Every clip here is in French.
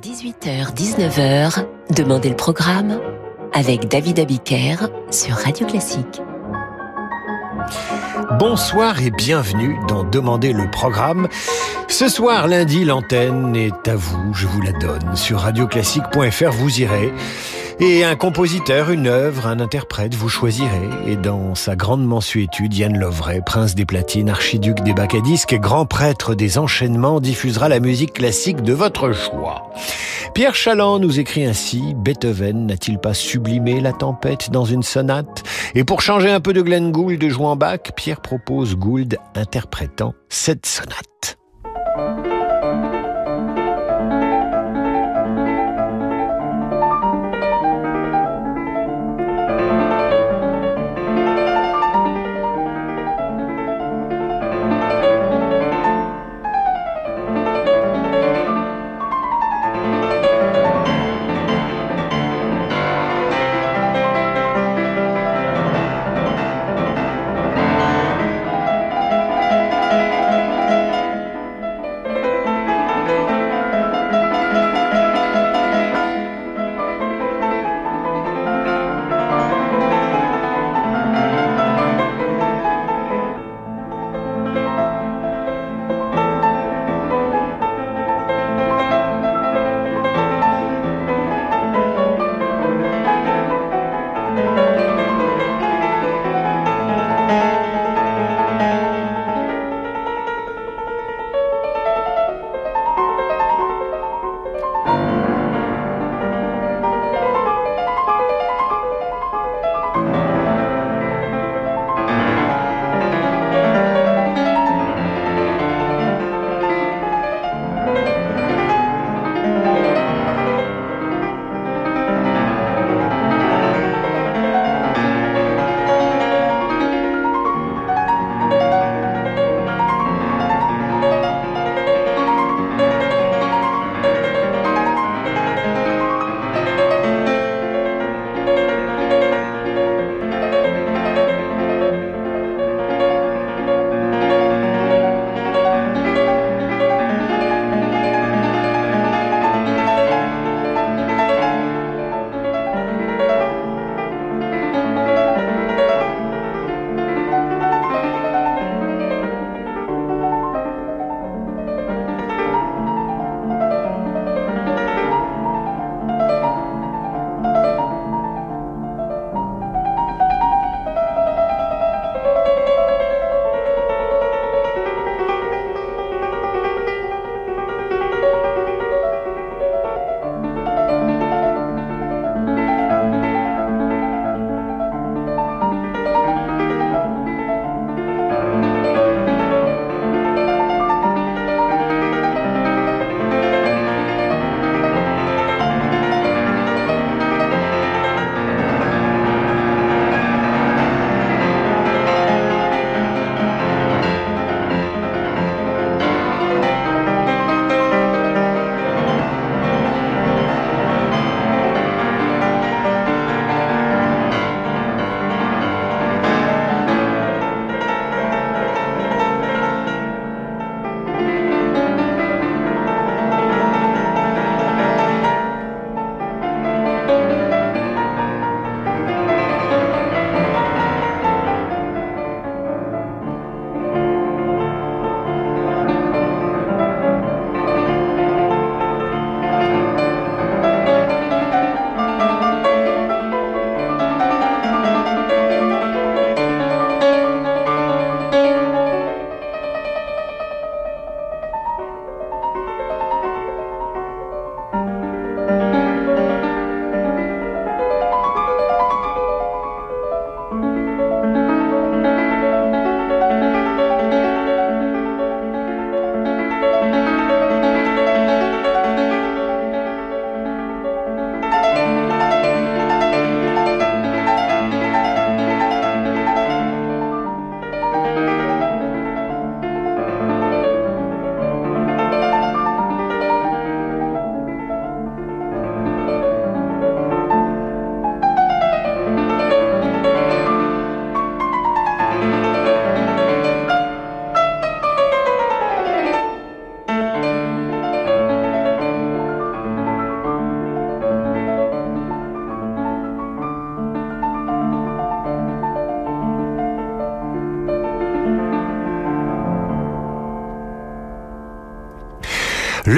18h-19h, Demandez le programme avec David Abiker sur Radio Classique. Bonsoir et bienvenue dans Demandez le programme. Ce soir, lundi, l'antenne est à vous, je vous la donne. Sur radioclassique.fr, vous irez. Et un compositeur, une œuvre, un interprète, vous choisirez. Et dans sa grande mensuétude, Yann Lovray, prince des platines, archiduc des bacs à disques et grand prêtre des enchaînements, diffusera la musique classique de votre choix. Pierre Chaland nous écrit ainsi, Beethoven n'a-t-il pas sublimé la tempête dans une sonate? Et pour changer un peu de Glenn Gould jouant Bach, Pierre propose Gould interprétant cette sonate.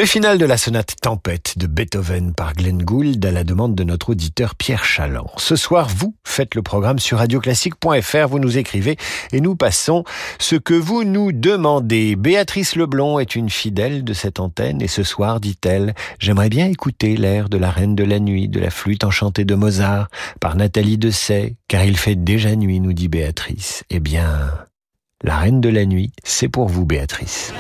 Le final de la sonate Tempête de Beethoven par Glenn Gould à la demande de notre auditeur Pierre Chaland. Ce soir, vous faites le programme sur radioclassique.fr, vous nous écrivez et nous passons ce que vous nous demandez. Béatrice Leblond est une fidèle de cette antenne et ce soir, dit-elle, j'aimerais bien écouter l'air de la Reine de la Nuit, de la flûte enchantée de Mozart par Nathalie Dessay, car il fait déjà nuit, nous dit Béatrice. Eh bien, la Reine de la Nuit, c'est pour vous, Béatrice.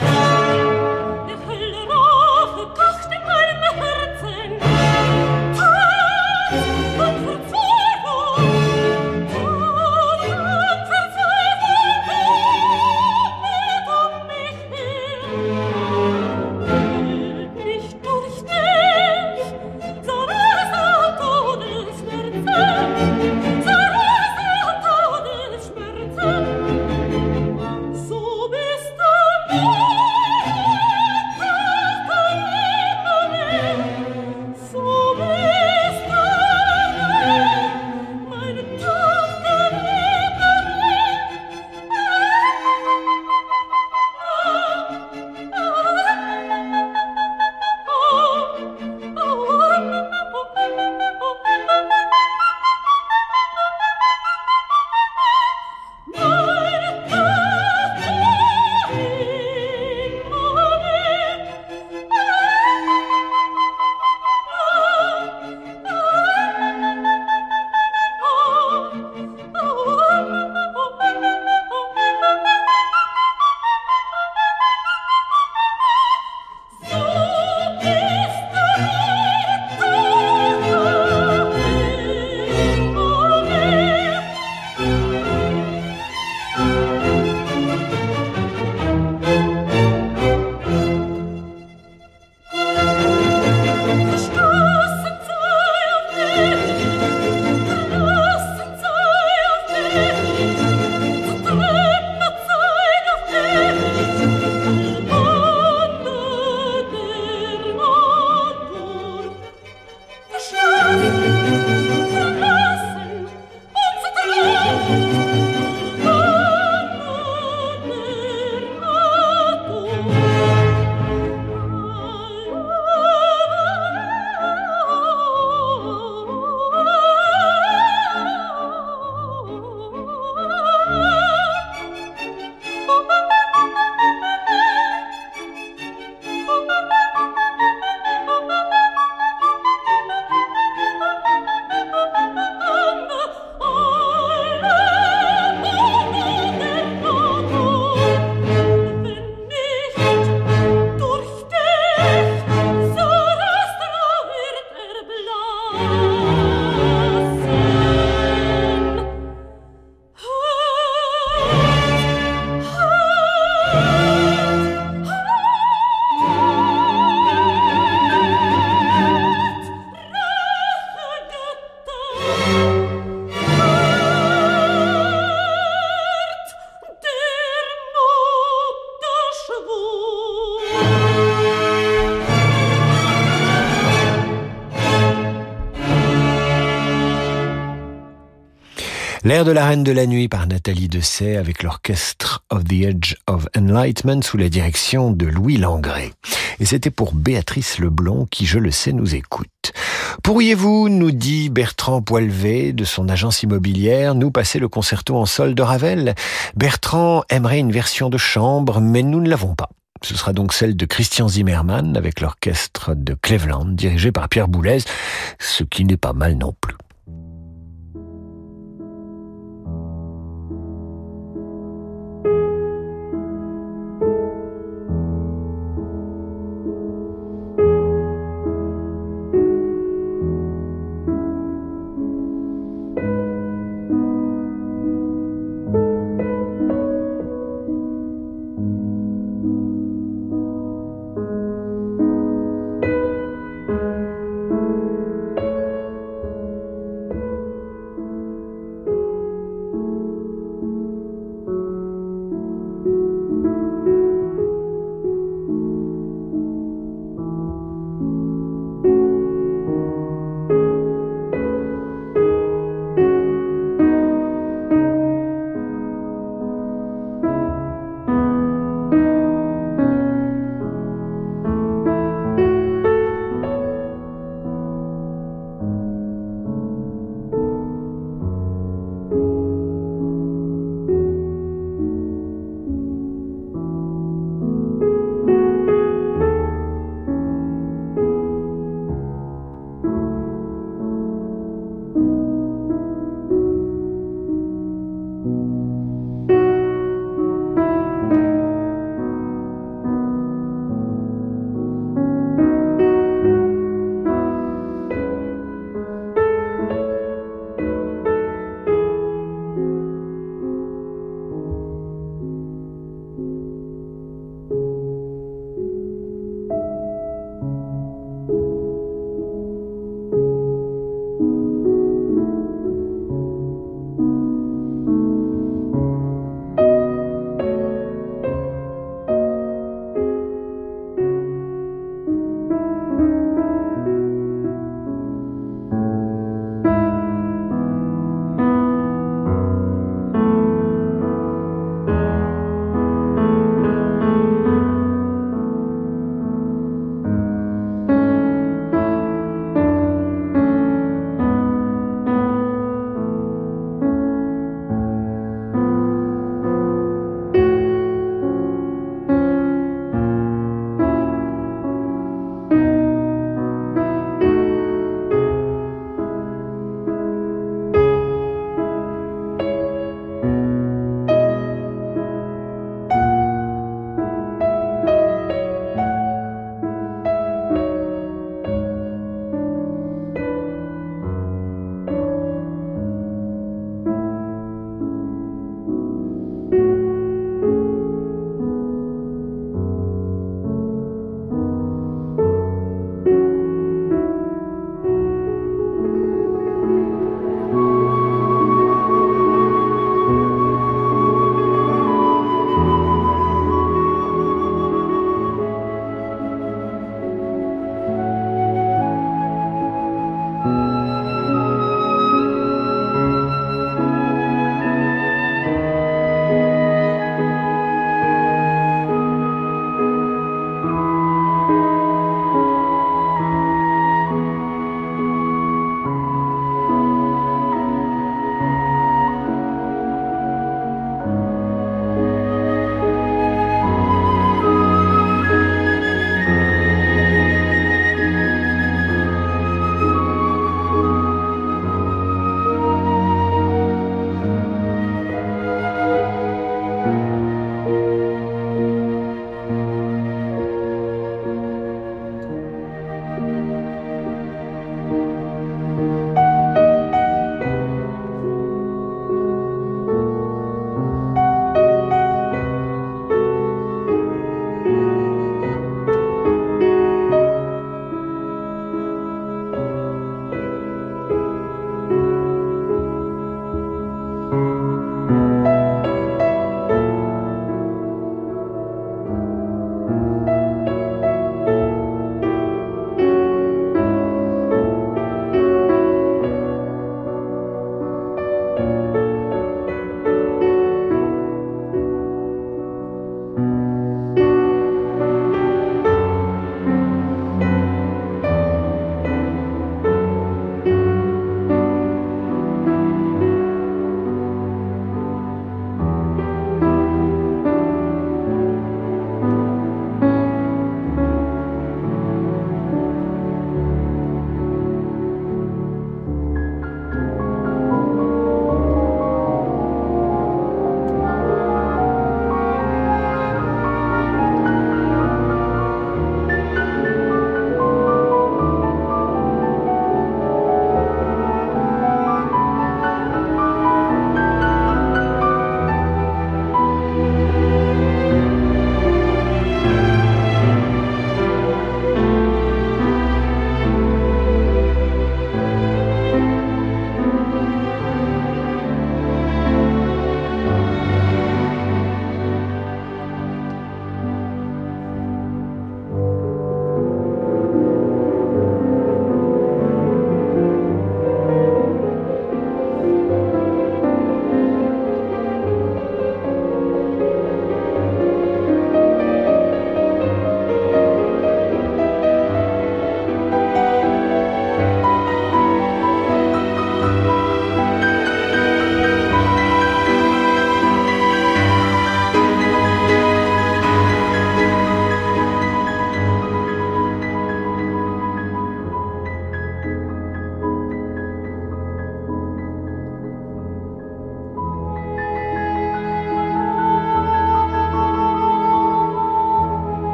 L'air de la Reine de la Nuit par Nathalie Dessay avec l'orchestre of the Edge of Enlightenment sous la direction de Louis Langré. Et c'était pour Béatrice Leblond qui, je le sais, nous écoute. Pourriez-vous, nous dit Bertrand Poilvé de son agence immobilière, nous passer le concerto en sol de Ravel? Bertrand aimerait une version de chambre, mais nous ne l'avons pas. Ce sera donc celle de Christian Zimmermann avec l'orchestre de Cleveland dirigé par Pierre Boulez, ce qui n'est pas mal non plus.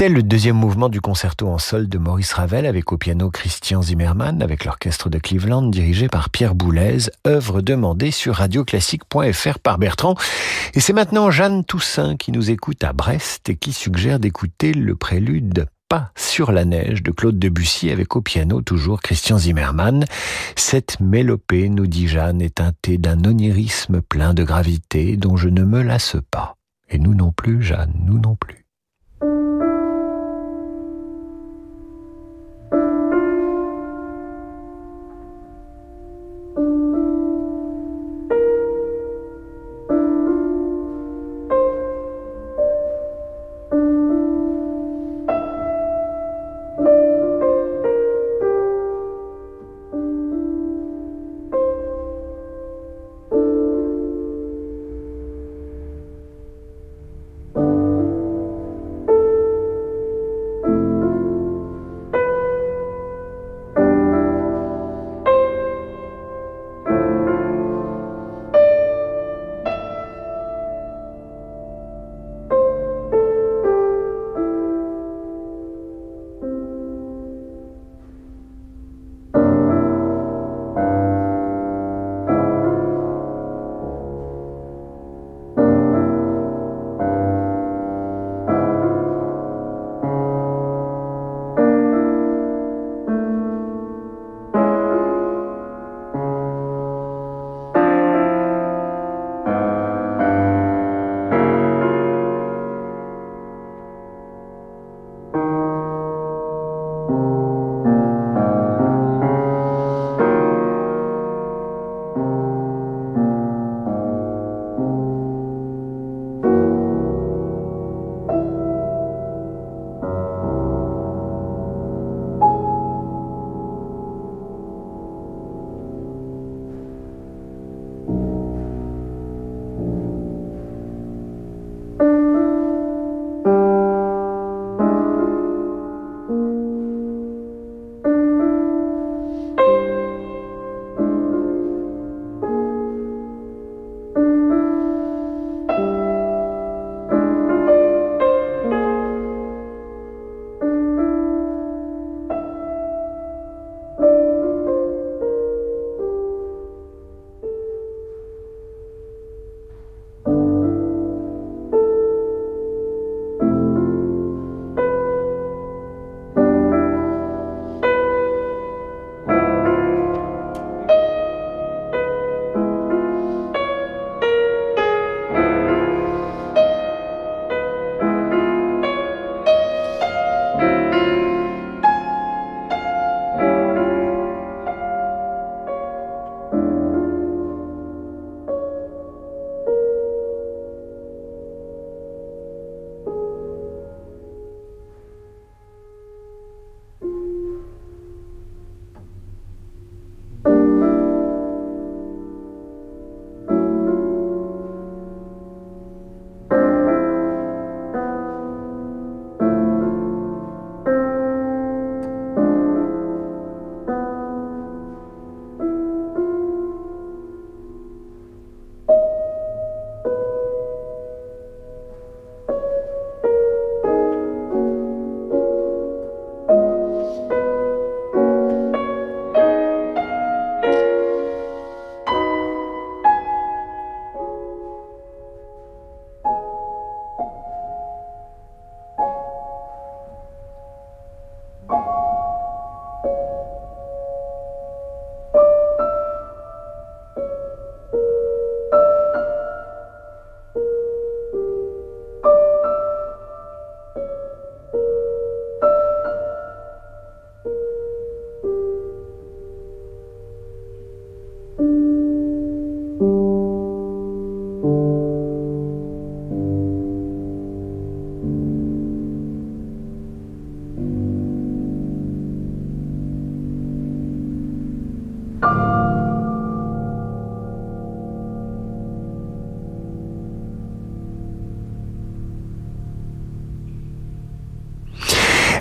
C'était le deuxième mouvement du concerto en sol de Maurice Ravel avec au piano Christian Zimmermann avec l'orchestre de Cleveland dirigé par Pierre Boulez, œuvre demandée sur radioclassique.fr par Bertrand. Et c'est maintenant Jeanne Toussaint qui nous écoute à Brest et qui suggère d'écouter le prélude pas sur la neige de Claude Debussy avec au piano toujours Christian Zimmermann. Cette mélopée, nous dit Jeanne, est teintée d'un onirisme plein de gravité dont je ne me lasse pas. Et nous non plus, Jeanne, nous non plus.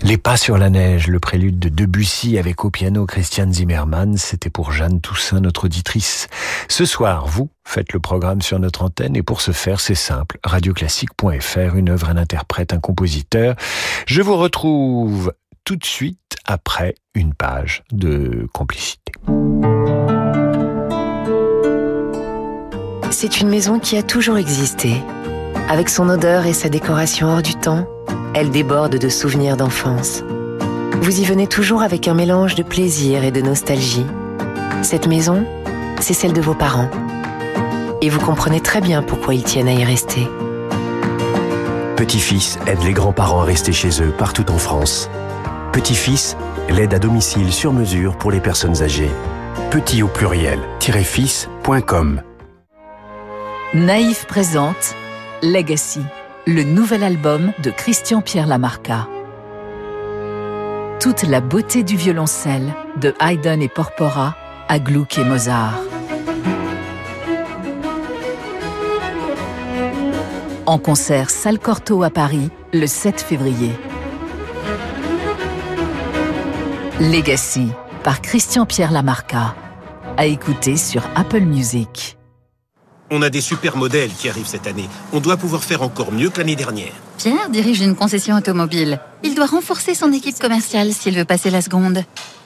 Les pas sur la neige, le prélude de Debussy avec au piano Christian Zimmermann, c'était pour Jeanne Toussaint, notre auditrice. Ce soir, vous faites le programme sur notre antenne et pour ce faire, c'est simple. Radioclassique.fr, une œuvre, un interprète, un compositeur. Je vous retrouve tout de suite après une page de complicité. C'est une maison qui a toujours existé. Avec son odeur et sa décoration hors du temps, elle déborde de souvenirs d'enfance. Vous y venez toujours avec un mélange de plaisir et de nostalgie. Cette maison, c'est celle de vos parents. Et vous comprenez très bien pourquoi ils tiennent à y rester. Petit-fils aide les grands-parents à rester chez eux partout en France. Petit-fils, l'aide à domicile sur mesure pour les personnes âgées. Petit au pluriel, fils.com. Naïf présente Legacy, le nouvel album de Christian Pierre Lamarca. Toute la beauté du violoncelle, de Haydn et Porpora à Gluck et Mozart. En concert Salle Corto à Paris le 7 février. Legacy par Christian Pierre Lamarca. À écouter sur Apple Music. On a des super modèles qui arrivent cette année. On doit pouvoir faire encore mieux que l'année dernière. Pierre dirige une concession automobile. Il doit renforcer son équipe commerciale s'il veut passer la seconde.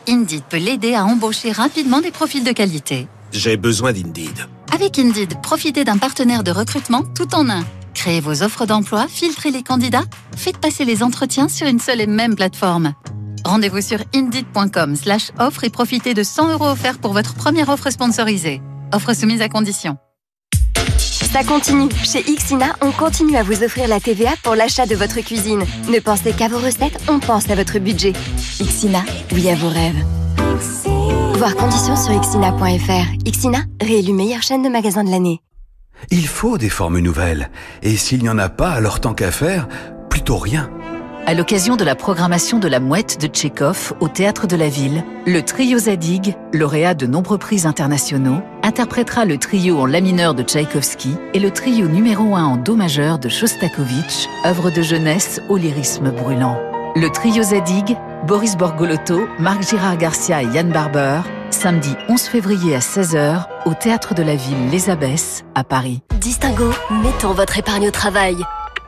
Indeed peut l'aider à embaucher rapidement des profils de qualité. J'ai besoin d'Indeed. Avec Indeed, profitez d'un partenaire de recrutement tout en un. Créez vos offres d'emploi, filtrez les candidats, faites passer les entretiens sur une seule et même plateforme. Rendez-vous sur indeed.com slash offre et profitez de 100 euros offerts pour votre première offre sponsorisée. Offre soumise à condition. Ça continue. Chez Xina, on continue à vous offrir la TVA pour l'achat de votre cuisine. Ne pensez qu'à vos recettes, on pense à votre budget. Xina, oui à vos rêves. Voir conditions sur xina.fr. Xina, réélu meilleure chaîne de magasins de l'année. Il faut des formes nouvelles. Et s'il n'y en a pas, alors tant qu'à faire, plutôt rien. À l'occasion de la programmation de La Mouette de Tchékov au Théâtre de la Ville, le trio Zadig, lauréat de nombreux prix internationaux, interprétera le trio en La mineur de Tchaïkovski et le trio numéro 1 en Do majeur de Shostakovich, œuvre de jeunesse au lyrisme brûlant. Le trio Zadig, Boris Borgolotto, Marc Girard Garcia et Yann Barber, samedi 11 février à 16h au Théâtre de la Ville Les Abbesses à Paris. Distingo, mettons votre épargne au travail.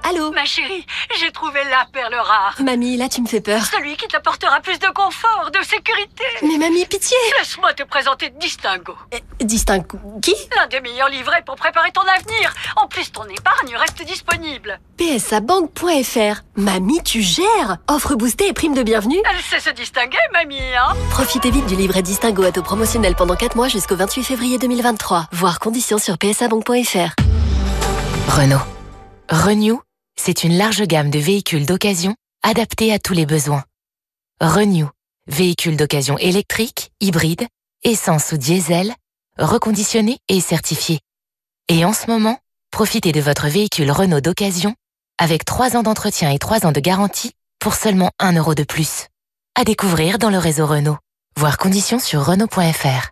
Allô Ma chérie, j'ai trouvé la perle rare. Mamie, là tu me fais peur. Celui qui t'apportera plus de confort, de sécurité. Mais mamie, pitié Laisse-moi te présenter Distingo. Eh, Distingo Qui L'un des meilleurs livrets pour préparer ton avenir. En plus, ton épargne reste disponible. PSABank.fr Mamie, tu gères Offre boostée et prime de bienvenue Elle sait se distinguer, mamie, hein Profitez vite du livret Distingo à taux promotionnel pendant 4 mois jusqu'au 28 février 2023. Voir conditions sur psabank.fr. Renault. Renew, c'est une large gamme de véhicules d'occasion adaptés à tous les besoins. Renew, véhicules d'occasion électriques, hybrides, essence ou diesel, reconditionnés et certifiés. Et en ce moment, profitez de votre véhicule Renault d'occasion avec 3 ans d'entretien et 3 ans de garantie pour seulement 1 euro de plus. À découvrir dans le réseau Renault. Voir conditions sur Renault.fr.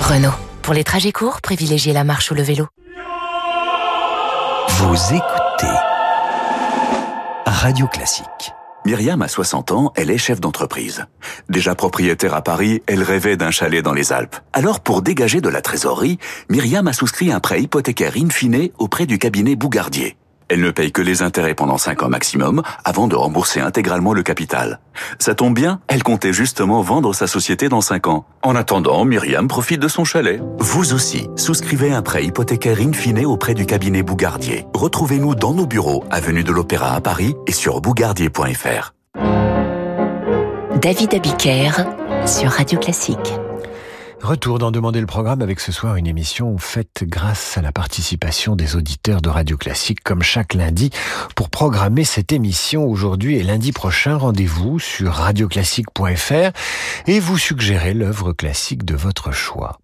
Renault. Pour les trajets courts, privilégiez la marche ou le vélo. Radio Classique. Myriam a 60 ans, elle est chef d'entreprise. Déjà propriétaire à Paris, elle rêvait d'un chalet dans les Alpes. Alors pour dégager de la trésorerie, Myriam a souscrit un prêt hypothécaire in fine auprès du cabinet Bougardier. Elle ne paye que les intérêts pendant 5 ans maximum avant de rembourser intégralement le capital. Ça tombe bien, elle comptait justement vendre sa société dans 5 ans. En attendant, Myriam profite de son chalet. Vous aussi, souscrivez un prêt hypothécaire in fine auprès du cabinet Bougardier. Retrouvez-nous dans nos bureaux, avenue de l'Opéra à Paris et sur bougardier.fr. David Abiker sur Radio Classique. Retour d'en demander le programme avec ce soir une émission faite grâce à la participation des auditeurs de Radio Classique comme chaque lundi. Pour programmer cette émission aujourd'hui et lundi prochain, rendez-vous sur radioclassique.fr et vous suggérez l'œuvre classique de votre choix.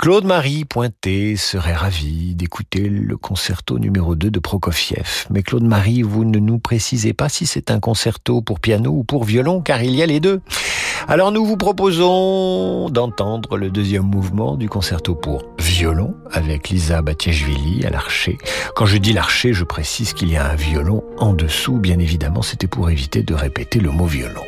Claude-Marie Pointé serait ravi d'écouter le concerto numéro 2 de Prokofiev. Mais Claude-Marie, vous ne nous précisez pas si c'est un concerto pour piano ou pour violon car il y a les deux. Alors nous vous proposons d'entendre le deuxième mouvement du concerto pour violon avec Lisa Batiashvili à l'archer. Quand je dis l'archer, je précise qu'il y a un violon en dessous. Bien évidemment, c'était pour éviter de répéter le mot violon.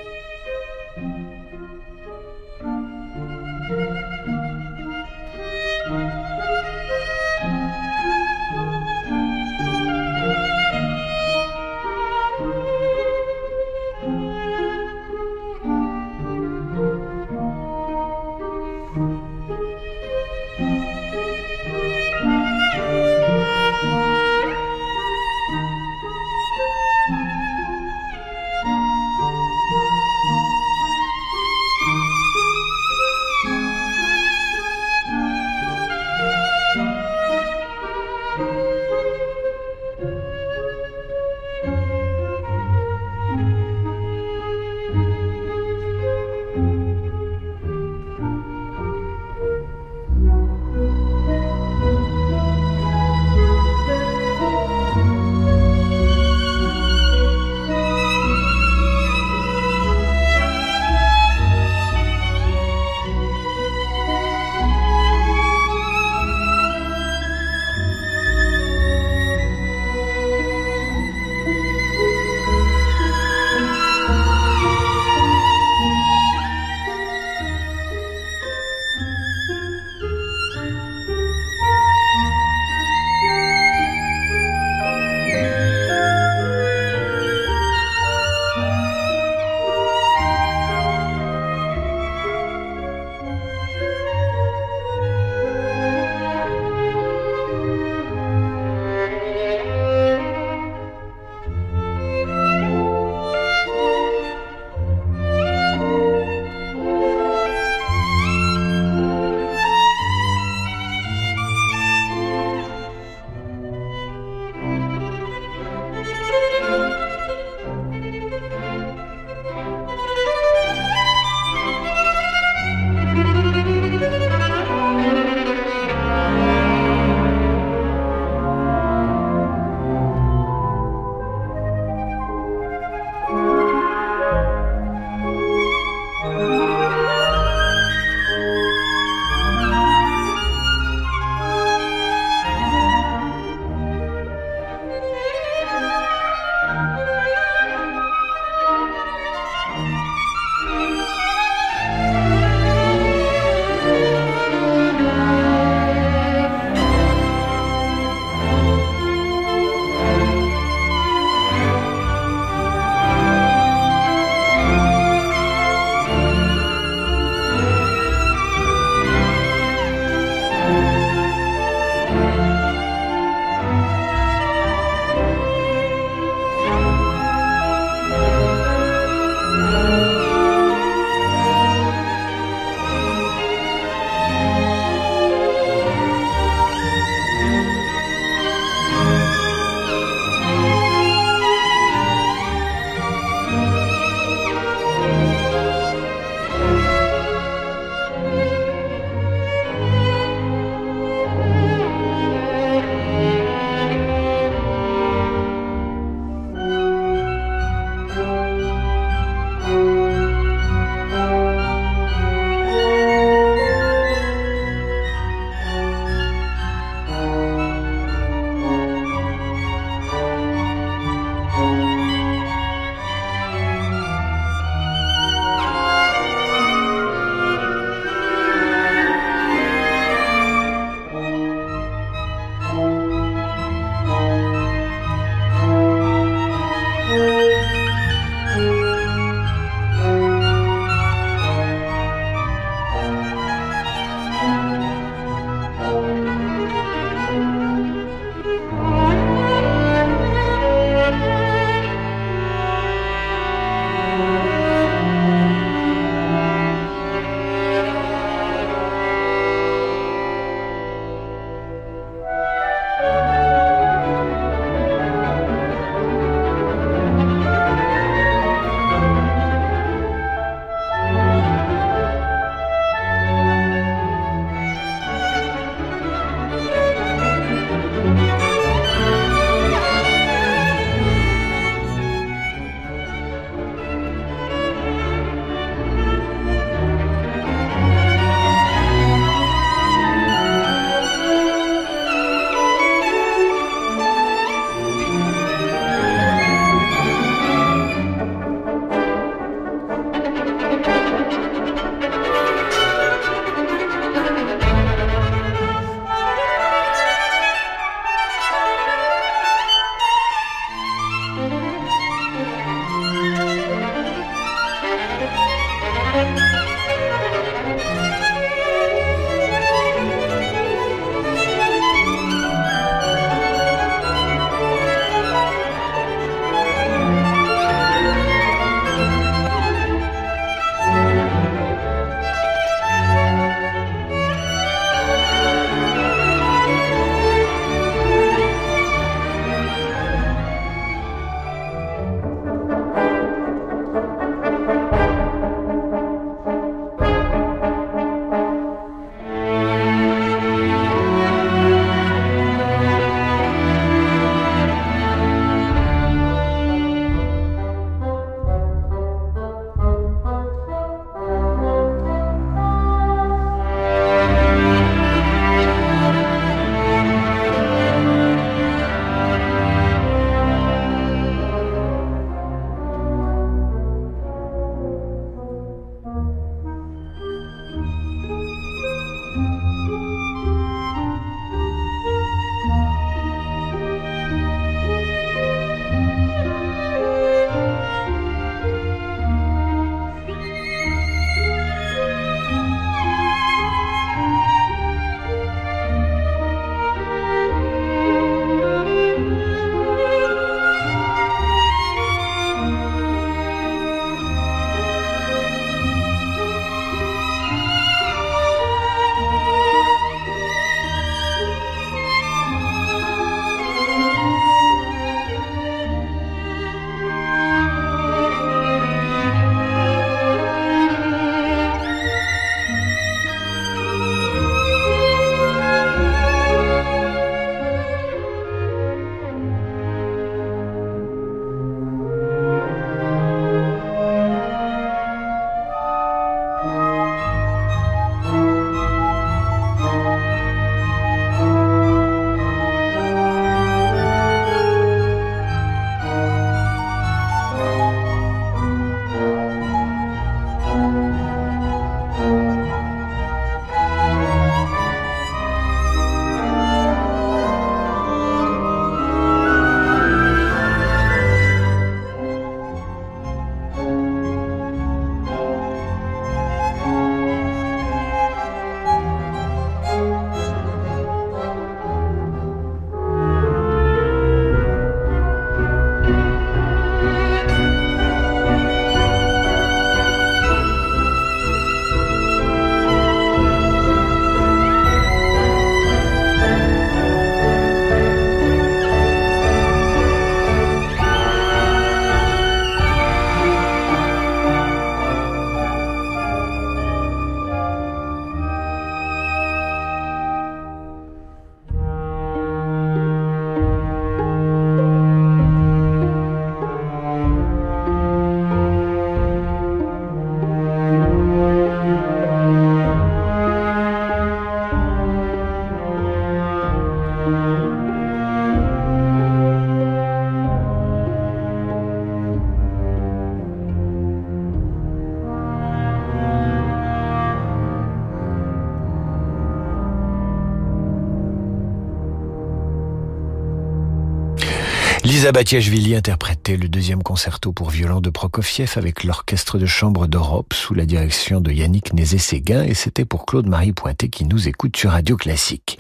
Lisa Batiashvili interprétait le deuxième concerto pour violon de Prokofiev avec l'orchestre de chambre d'Europe sous la direction de Yannick Nézet-Séguin et c'était pour Claude-Marie Pointet qui nous écoute sur Radio Classique.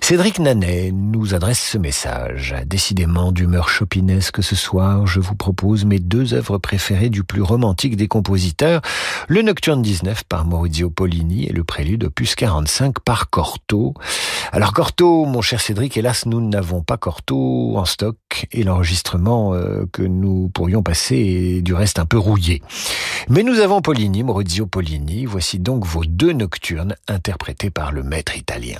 Cédric Nanet nous adresse ce message. Décidément d'humeur chopinesque ce soir, je vous propose mes deux œuvres préférées du plus romantique des compositeurs, le Nocturne 19 par Maurizio Pollini et le Prélude opus 45 par Cortot. Alors Cortot, mon cher Cédric, hélas nous n'avons pas Cortot en stock et l'enregistrement euh, que nous pourrions passer est du reste un peu rouillé. Mais nous avons Pollini, Maurizio Pollini, voici donc vos deux nocturnes interprétés par le maître italien.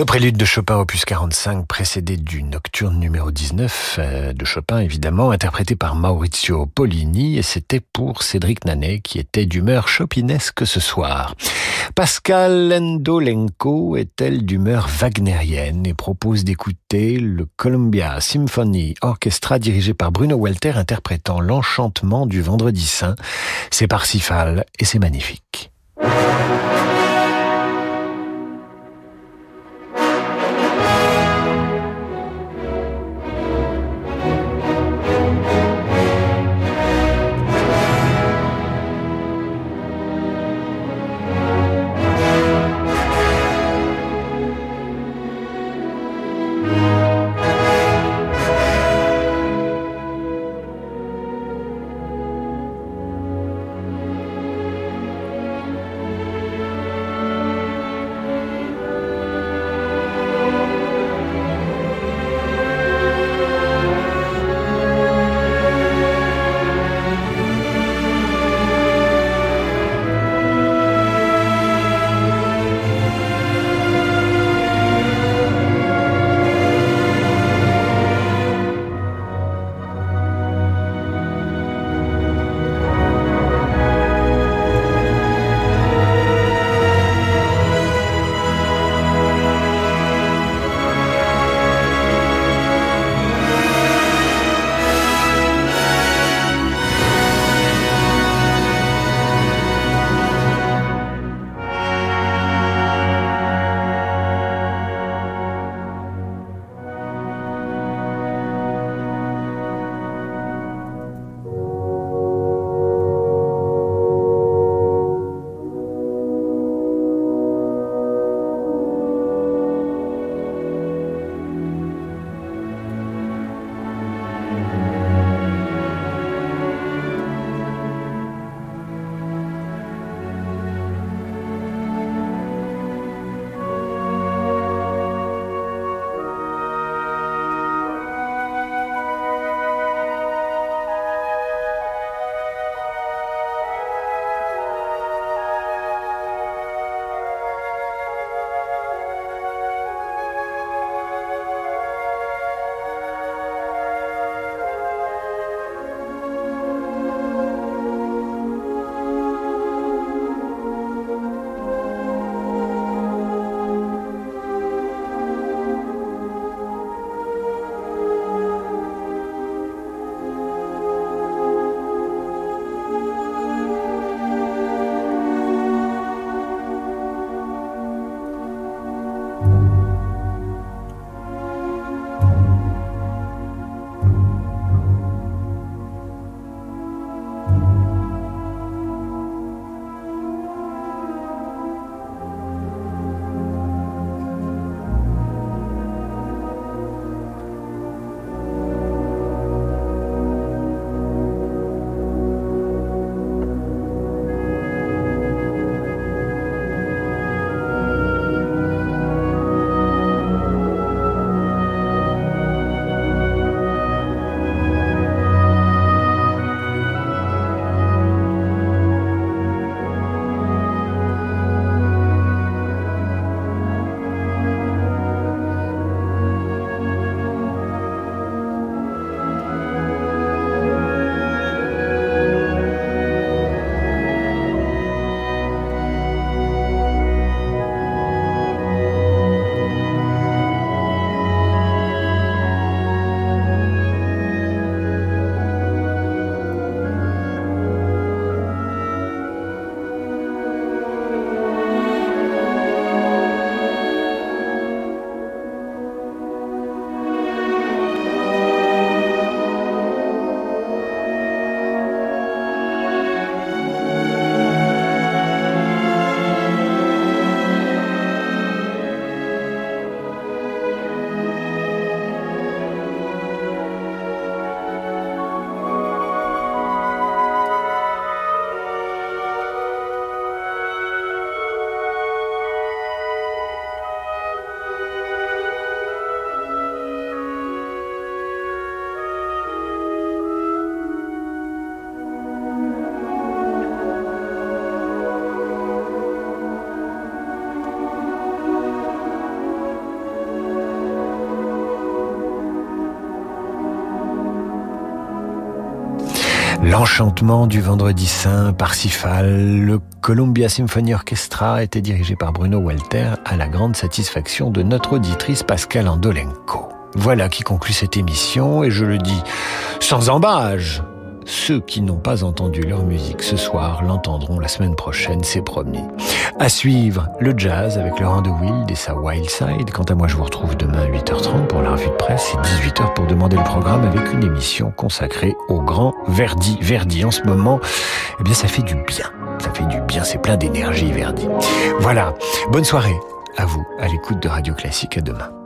Le prélude de Chopin opus 45 précédé du nocturne numéro 19 euh, de Chopin évidemment interprété par Maurizio Pollini et c'était pour Cédric Nanet qui était d'humeur chopinesque ce soir. Pascal Endolenko est-elle d'humeur wagnérienne et propose d'écouter le Columbia Symphony Orchestra dirigé par Bruno Walter interprétant l'enchantement du vendredi saint. C'est Parsifal et c'est magnifique. L'enchantement du vendredi saint, Parsifal, le Columbia Symphony Orchestra était dirigé par Bruno Walter à la grande satisfaction de notre auditrice Pascal Andolenko. Voilà qui conclut cette émission et je le dis sans embâge. Ceux qui n'ont pas entendu leur musique ce soir l'entendront la semaine prochaine, c'est promis. À suivre, le jazz avec Laurent de Wild et sa Wild Side. Quant à moi, je vous retrouve demain à 8h30 pour la revue de presse et 18h pour demander le programme avec une émission consacrée au grand Verdi. Verdi, en ce moment, eh bien, ça fait du bien. Ça fait du bien, c'est plein d'énergie, Verdi. Voilà. Bonne soirée à vous, à l'écoute de Radio Classique. À demain.